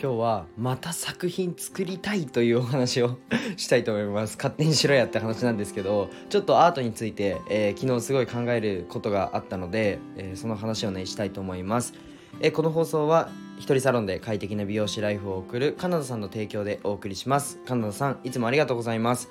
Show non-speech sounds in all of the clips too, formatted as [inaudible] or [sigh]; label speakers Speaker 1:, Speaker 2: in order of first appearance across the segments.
Speaker 1: 今日はまた作品作りたいというお話をしたいと思います。[laughs] 勝手にしろやって話なんですけどちょっとアートについて、えー、昨日すごい考えることがあったので、えー、その話をねしたいと思います、えー、この放送は一人サロンで快適な美容師ライフを送るカナダさんの提供でお送りします。カナダさんいつもありがとうございます。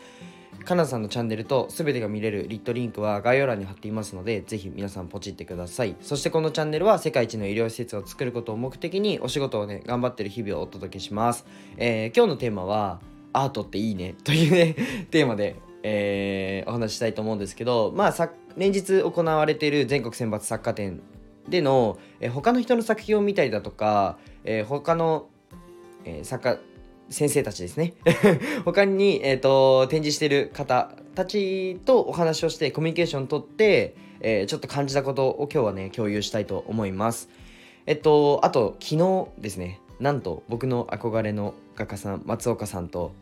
Speaker 1: カナさんのチャンネルと全てが見れるリットリンクは概要欄に貼っていますのでぜひ皆さんポチってください。そしてこのチャンネルは世界一の医療施設を作ることを目的にお仕事をね頑張ってる日々をお届けします、えー、今日のテーマはアートっていいねというね [laughs] テーマで、えー、お話ししたいと思うんですけどまあ連日行われている全国選抜作家展での、えー、他の人の作品を見たりだとか、えー、他の、えー、作家先生たちですね。[laughs] 他に、えーと、展示してる方たちとお話をしてコミュニケーション取って、えー、ちょっと感じたことを今日はね共有したいと思います。えっとあと昨日ですねなんと僕の憧れの画家さん松岡さんと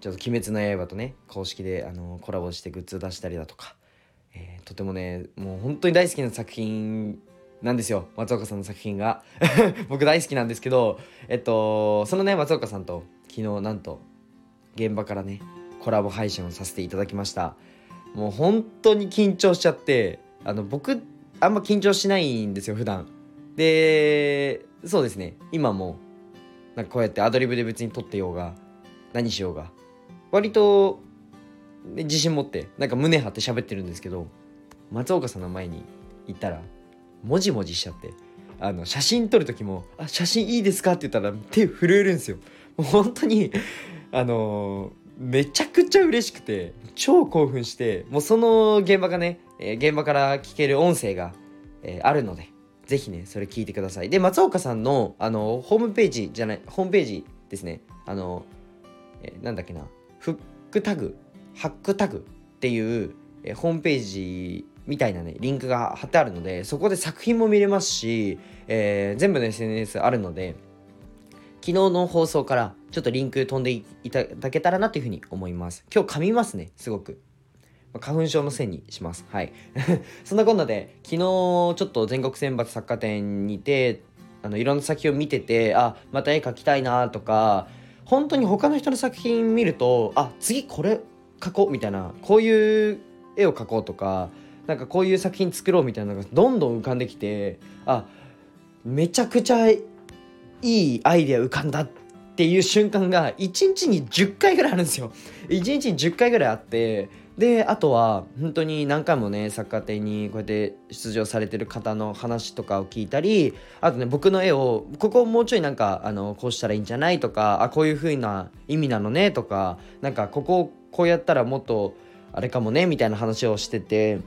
Speaker 1: ちょっと「鬼滅の刃」とね公式であのコラボしてグッズ出したりだとか、えー、とてもねもう本当に大好きな作品なんですよ松岡さんの作品が。[laughs] 僕大好きなんですけどえっとそのね松岡さんと昨日なんと現場からねコラボ配信をさせていただきました。もう本当に緊張しちゃってあの僕あんま緊張しないんですよ普段。でそうですね。今もなんかこうやってアドリブで別に撮ってようが何しようが割と、ね、自信持ってなんか胸張って喋ってるんですけど松岡さんの前に行ったらもじもじしちゃって。あの写真撮る時も「あ写真いいですか?」って言ったら手震えるんですよ。もう本当にあのめちゃくちゃ嬉しくて超興奮してもうその現場がね、え、現場から聞ける音声が、え、あるのでぜひねそれ聞いてください。で松岡さんのあのホームページじゃないホームページですね。あの、え、なんだっけなフックタグハックタグっていう、え、ホームページみたいなねリンクが貼ってあるのでそこで作品も見れますし、えー、全部の SNS あるので昨日の放送からちょっとリンク飛んでいただけたらなというふうに思います。今日噛みますねすごく。花粉症のせいにします。はい。[laughs] そんなこんなで昨日ちょっと全国選抜作家展にてあのいろんな作品を見ててあまた絵描きたいなとか本当に他の人の作品見るとあ次これ描こうみたいなこういう絵を描こうとかなんかこういう作品作ろうみたいなのがどんどん浮かんできてあめちゃくちゃいいアイデア浮かんだっていう瞬間が1日に10回ぐらいあるんですよ。1日に10回ぐらいあってであとは本当に何回もね作家展にこうやって出場されてる方の話とかを聞いたりあとね僕の絵をここもうちょいなんかあのこうしたらいいんじゃないとかあこういう風な意味なのねとかなんかここをこうやったらもっとあれかもねみたいな話をしてて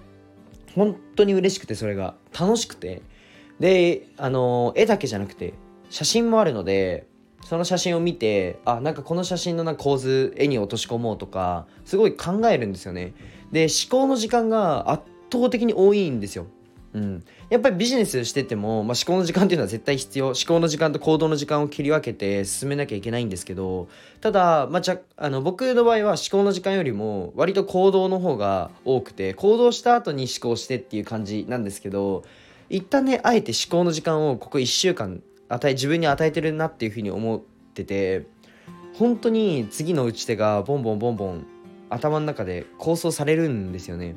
Speaker 1: 本当に嬉しくてそれが。楽しくて。であの絵だけじゃなくて写真もあるのでその写真を見てあなんかこの写真のな構図絵に落とし込もうとかすごい考えるんですよね。で思考の時間が圧倒的に多いんですよ。うん、やっぱりビジネスしてても、まあ、思考の時間っていうのは絶対必要。思考の時間と行動の時間を切り分けて進めなきゃいけないんですけどただ、まあ、ゃあの僕の場合は思考の時間よりも割と行動の方が多くて行動した後に思考してっていう感じなんですけど一旦ねあえて思考の時間をここ1週間与え自分に与えてるなっていうふうに思ってて本当に次の打ち手がボンボンボンボン頭の中で構想されるんですよね。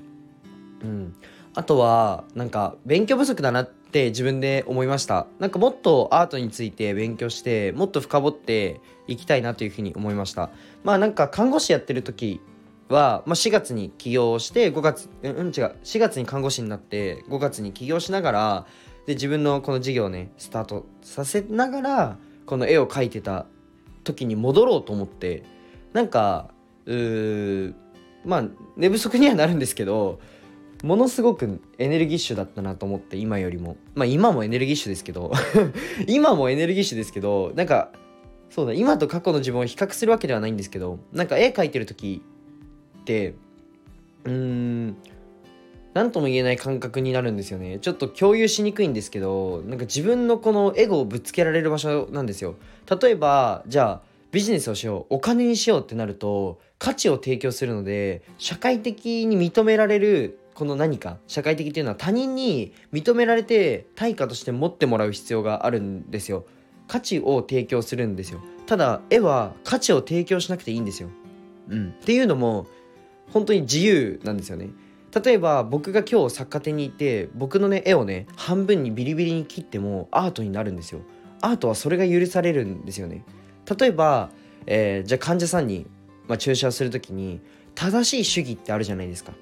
Speaker 1: うん、あとはなんか勉強不足だなって自分で思いました。なんかもっとアートについて勉強してもっと深掘っていきたいなというふうに思いました。まあなんか看護師やってる時は、まあ、4月に起業して5月うん違う。4月に看護師になって5月に起業しながらで自分のこの事業をねスタートさせながらこの絵を描いてた時に戻ろうと思ってなんかうーまあ寝不足にはなるんですけどものすごくエネルギッシュだったなと思って今よりも。まあ今もエネルギッシュですけど [laughs] 今もエネルギッシュですけどなんかそうだ今と過去の自分を比較するわけではないんですけどなんか絵描いてる時ってうーん何とも言えない感覚になるんですよね。ちょっと共有しにくいんですけどなんか自分のこのエゴをぶつけられる場所なんですよ。例えばじゃあビジネスをしようお金にしようってなると価値を提供するので社会的に認められるこの何か社会的っていうのは他人に認められて対価として持ってもらう必要があるんですよ。価値を提供するんですよ。ただ絵は価値を提供しなくていいんですよ、うん、っていうのも本当に自由なんですよね。例えば僕が今日作家展に行って僕のね絵をね半分にビリビリに切ってもアートになるんですよ。アートはそれが許されるんですよね。例えば、えー、じゃあ患者さんに、まあ、注射をする時に正しい主義ってあるじゃないですか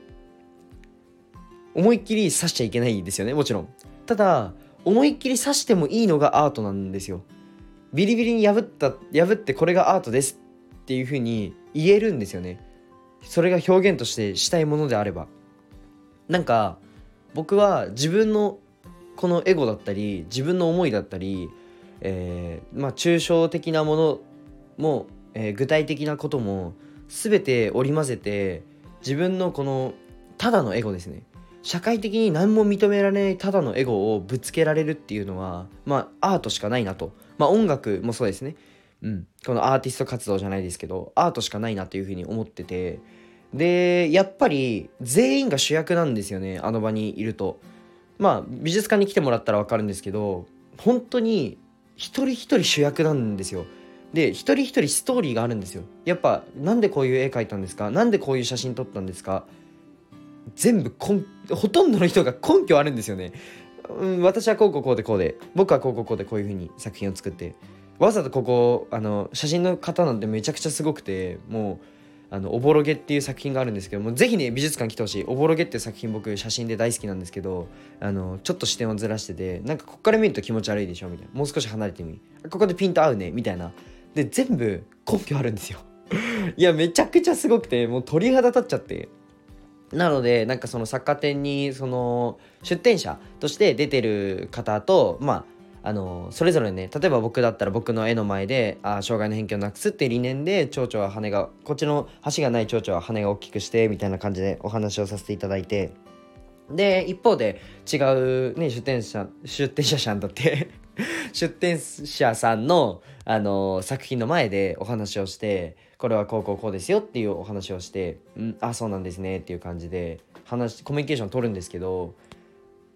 Speaker 1: 思いっきり刺しちゃいけないですよねもちろん。ただ思いっきり刺してもいいのがアートなんですよ。ビリビリに破った破ってこれがアートですっていう風に言えるんですよね。それが表現としてしたいものであれば。なんか僕は自分のこのエゴだったり自分の思いだったり、えー、まあ抽象的なものも、えー、具体的なことも全て織り交ぜて自分のこのただのエゴですね。社会的に何も認められないただのエゴをぶつけられるっていうのはまあアートしかないなと。まあ音楽もそうですね。うん。このアーティスト活動じゃないですけどアートしかないなというふうに思ってて。でやっぱり全員が主役なんですよねあの場にいると。まあ美術館に来てもらったら分かるんですけど本当に一人一人主役なんですよ。で一人一人ストーリーがあるんですよ。やっぱなんでこういう絵描いたんですか？なんでこういう写真撮ったんですか？全部ほとんどの人が根拠あるんですよね、うん、私はこうこうこうでこうで僕はこうこうこうでこういう風に作品を作ってわざとここあの写真の方なんてめちゃくちゃすごくてもうあのおぼろげっていう作品があるんですけどもぜひね美術館来てほしい。おぼろげっていう作品僕写真で大好きなんですけどあのちょっと視点をずらしててなんかこっから見ると気持ち悪いでしょみたいな。もう少し離れてみ。ここでピンと合うねみたいな。で全部根拠あるんですよ。いやめちゃくちゃすごくてもう鳥肌立っちゃって。なのでなんかその作家展にその出展者として出てる方とまああのそれぞれね例えば僕だったら僕の絵の前であ障害の偏見をなくすって理念で蝶々は羽がこっちの橋がない蝶々は羽が大きくしてみたいな感じでお話をさせていただいて。で一方で違う、ね、出店者出店者さんだって [laughs] 出店者さんの、あの作品の前でお話をしてこれはこうこうこうですよっていうお話をして「んあそうなんですね」っていう感じで話コミュニケーション取るんですけど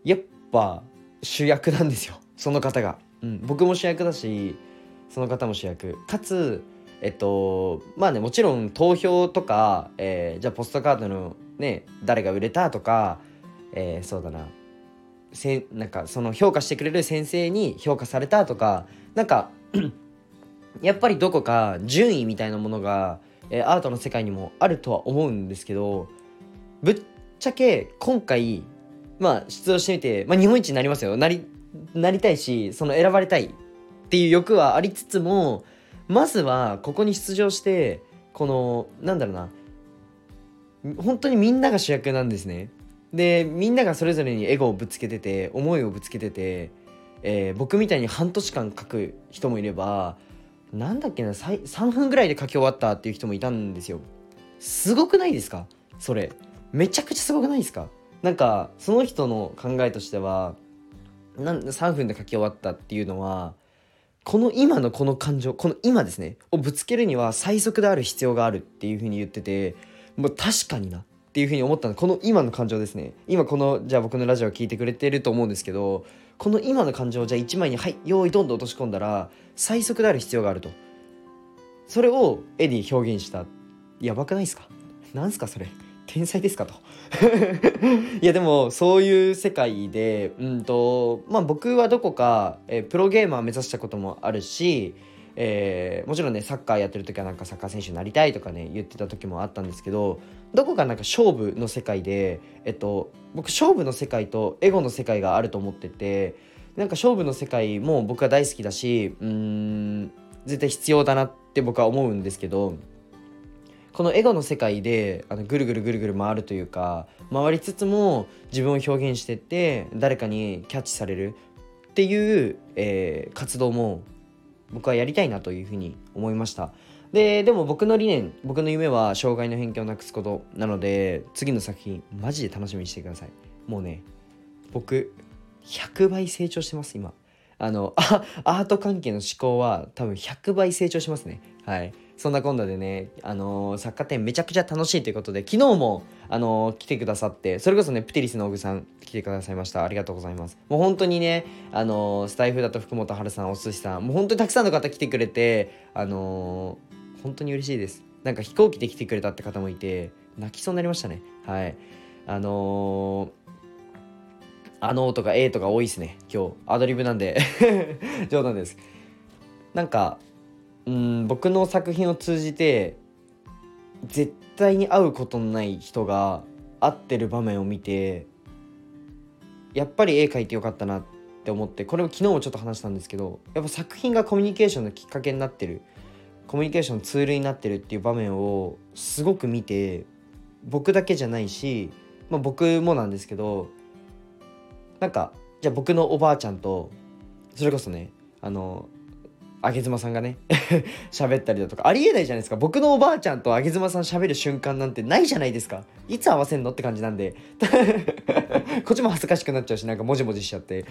Speaker 1: やっぱ主役なんですよ [laughs] その方が、うん、僕も主役だしその方も主役。かつえっとまあねもちろん投票とか、えー、じゃあポストカードのね誰が売れたとか、えー、そうだな。せなんかその評価してくれる先生に評価されたとかなんか [clears throat] やっぱりどこか順位みたいなものが、えー、アートの世界にもあるとは思うんですけどぶっちゃけ今回まあ出場してみて、まあ、日本一になりますよ。なりなりたいしその選ばれたいっていう欲はありつつもまずはここに出場してこのなんだろうな本当にみんなが主役なんですね。でみんながそれぞれにエゴをぶつけてて思いをぶつけてて、えー、僕みたいに半年間書く人もいればなんだっけな3分ぐらいで書き終わったっていう人もいたんですよ。すごくないですか？それ。めちゃくちゃすごくないですか？なんかその人の考えとしてはなん3分で書き終わったっていうのはこの今のこの感情この今ですねをぶつけるには最速である必要があるっていうふうに言っててもう確かにな。っていうふうに思ったの。この今の感情ですね。今このじゃあ僕のラジオを聞いてくれてると思うんですけどこの今の感情をじゃあ1枚にはい用意どんどん落とし込んだら最速である必要があると。それを絵に表現した。やばくないですか？なんすかそれ？天才ですかと。[laughs] いやでもそういう世界でうんとまあ僕はどこか、え、プロゲーマー目指したこともあるし、えー、もちろんねサッカーやってる時はなんかサッカー選手になりたいとかね言ってた時もあったんですけどどこかなんか勝負の世界でえっと僕勝負の世界とエゴの世界があると思っててなんか勝負の世界も僕は大好きだしうん絶対必要だなって僕は思うんですけどこのエゴの世界であのぐるぐるぐるぐる回るというか回りつつも自分を表現してって誰かにキャッチされるっていう、えー、活動も僕はやりたいなというふうに思いました。ででも僕の理念僕の夢は障害の偏見をなくすことなので次の作品マジで楽しみにしてください。もうね僕100倍成長してます今。あの [laughs] アート関係の思考は多分100倍成長しますね。はい。そんな今度でね、あのー、作家展めちゃくちゃ楽しいということで、昨日も、あのー、来てくださって、それこそね、プテリスのオグさん来てくださいました。ありがとうございます。もう本当にね、あのー、スタイフだと福本春さん、お寿司さん、もう本当にたくさんの方来てくれて、あの本当に嬉しいです。なんか飛行機で来てくれたって方もいて、泣きそうになりましたね。はい。あのあのとか A とか多いですね、今日。アドリブなんで [laughs] 冗談です。なんか、うん僕の作品を通じて絶対に会うことのない人が会ってる場面を見てやっぱり絵描いてよかったなって思ってこれも昨日もちょっと話したんですけどやっぱ作品がコミュニケーションのきっかけになってるコミュニケーションのツールになってるっていう場面をすごく見て僕だけじゃないし、まあ、僕もなんですけどなんかじゃあ僕のおばあちゃんとそれこそねあのあげ妻さんがね [laughs] 喋ったりだとかありえないじゃないですか。僕のおばあちゃんとあげ妻さん喋る瞬間なんてないじゃないですか。いつ合わせんのって感じなんで。[laughs] こっちも恥ずかしくなっちゃうしなんかもじもじしちゃって。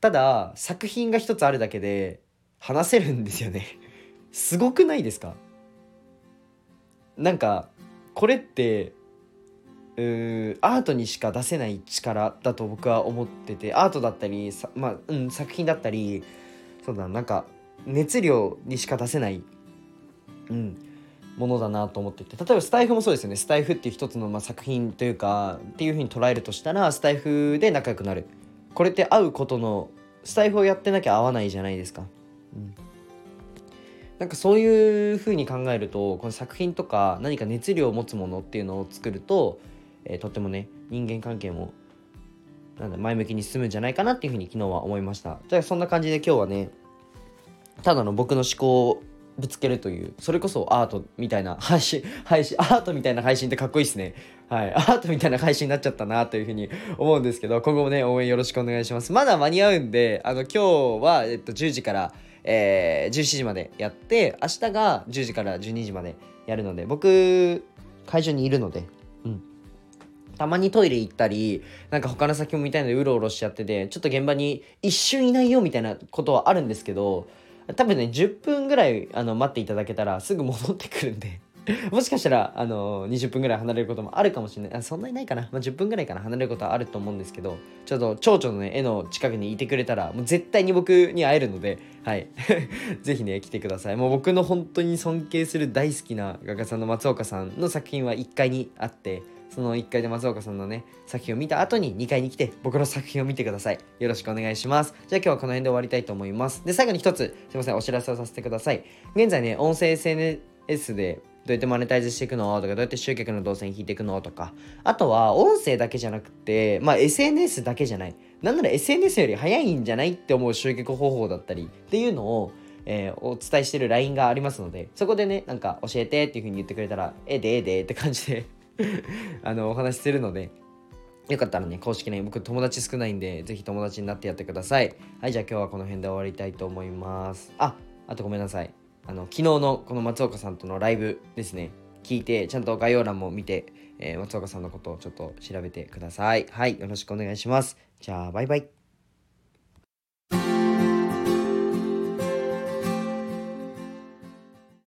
Speaker 1: ただ作品が一つあるだけで話せるんですよね。すごくないですか？なんかこれってうーアートにしか出せない力だと僕は思っててアートだったりまあ、うん、作品だったりそうだなんか熱量にしか出せない、うん、ものだなと思ってて。例えばスタイフもそうですよね。スタイフっていう一つのまあ作品というかっていうふうに捉えるとしたらスタイフで仲良くなる。これって会うことのスタイフをやってなきゃ合わないじゃないですか。うん。なんかそういうふうに考えるとこの作品とか何か熱量を持つものっていうのを作ると、えー、とってもね人間関係もなんだ前向きに進むんじゃないかなっていうふうに昨日は思いました。じゃあそんな感じで今日はねただの僕の思考をぶつけるというそれこそアートみたいな配信配信アートみたいな配信ってかっこいいですね。はい。アートみたいな配信になっちゃったなというふうに思うんですけど今後もね応援よろしくお願いします。まだ間に合うんであの今日は、えっと、10時からえー、17時までやって明日が10時から12時までやるので僕会場にいるのでたまにトイレ行ったりなんか他の先も見たいのでうろうろしちゃっててちょっと現場に一瞬いないよみたいなことはあるんですけど多分ね10分ぐらいあの待っていただけたらすぐ戻ってくるんで [laughs] もしかしたら、あの、20分ぐらい離れることもあるかもしれない。あそんなにないかな。まあ、10分ぐらいかな。離れることはあると思うんですけど、ちょっと蝶々のね、絵の近くにいてくれたら、もう絶対に僕に会えるので、はい。[laughs] ぜひね、来てください。もう僕の本当に尊敬する大好きな画家さんの松岡さんの作品は1階にあって、その1階で松岡さんのね、作品を見た後に2階に来て、僕の作品を見てください。よろしくお願いします。じゃあ今日はこの辺で終わりたいと思います。で、最後に一つ、すいません、お知らせをさせてください。現在ね、音声 SNS でどうやってマネタイズしていくの？とか、どうやって集客の動線引いていくの？とか、あとは音声だけじゃなくて、まあ SNS だけじゃない。なんなら SNS より早いんじゃない？って思う集客方法だったりっていうのを、えー、お伝えしてる LINE がありますので、そこでね、なんか教えてっていう風に言ってくれたら、ええでええでって感じで [laughs] あの、お話しするので、よかったらね、公式ね、僕友達少ないんで、ぜひ友達になってやってください。はい、じゃあ今日はこの辺で終わりたいと思います。あ、あとごめんなさい。あの昨日のこの松岡さんとのライブですね聞いてちゃんと概要欄も見て、えー、松岡さんのことをちょっと調べてくださいはいよろしくお願いしますじゃあバイバイ